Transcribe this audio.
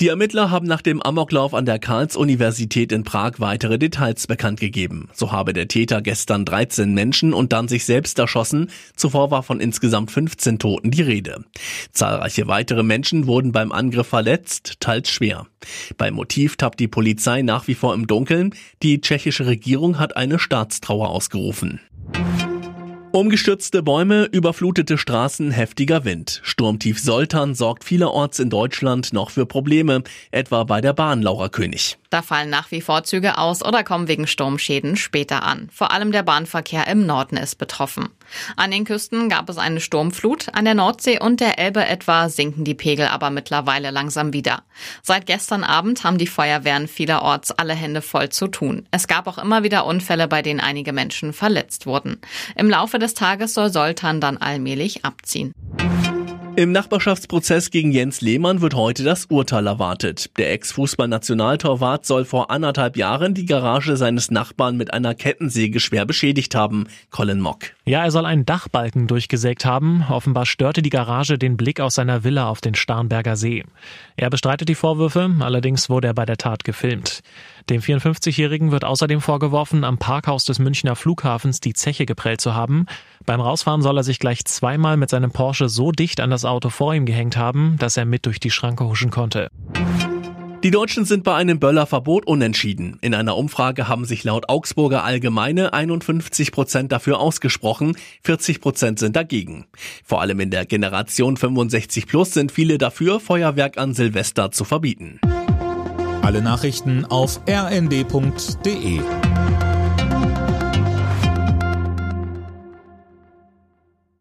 Die Ermittler haben nach dem Amoklauf an der Karls-Universität in Prag weitere Details bekannt gegeben. So habe der Täter gestern 13 Menschen und dann sich selbst erschossen. Zuvor war von insgesamt 15 Toten die Rede. Zahlreiche weitere Menschen wurden beim Angriff verletzt, teils schwer. Beim Motiv tappt die Polizei nach wie vor im Dunkeln. Die tschechische Regierung hat eine Staatstrauer ausgerufen. Umgestürzte Bäume, überflutete Straßen, heftiger Wind. Sturmtief Soltan sorgt vielerorts in Deutschland noch für Probleme, etwa bei der Bahn Laura König. Da fallen nach wie vor Züge aus oder kommen wegen Sturmschäden später an. Vor allem der Bahnverkehr im Norden ist betroffen. An den Küsten gab es eine Sturmflut, an der Nordsee und der Elbe etwa sinken die Pegel aber mittlerweile langsam wieder. Seit gestern Abend haben die Feuerwehren vielerorts alle Hände voll zu tun. Es gab auch immer wieder Unfälle, bei denen einige Menschen verletzt wurden. Im Laufe des Tages soll Soltan dann allmählich abziehen. Im Nachbarschaftsprozess gegen Jens Lehmann wird heute das Urteil erwartet. Der Ex-Fußball-Nationaltorwart soll vor anderthalb Jahren die Garage seines Nachbarn mit einer Kettensäge schwer beschädigt haben. Colin Mock. Ja, er soll einen Dachbalken durchgesägt haben. Offenbar störte die Garage den Blick aus seiner Villa auf den Starnberger See. Er bestreitet die Vorwürfe, allerdings wurde er bei der Tat gefilmt. Dem 54-Jährigen wird außerdem vorgeworfen, am Parkhaus des Münchner Flughafens die Zeche geprellt zu haben. Beim Rausfahren soll er sich gleich zweimal mit seinem Porsche so dicht an das Auto vor ihm gehängt haben, dass er mit durch die Schranke huschen konnte. Die Deutschen sind bei einem Böllerverbot unentschieden. In einer Umfrage haben sich laut Augsburger Allgemeine 51 Prozent dafür ausgesprochen, 40 Prozent sind dagegen. Vor allem in der Generation 65 plus sind viele dafür, Feuerwerk an Silvester zu verbieten. Alle Nachrichten auf rnd.de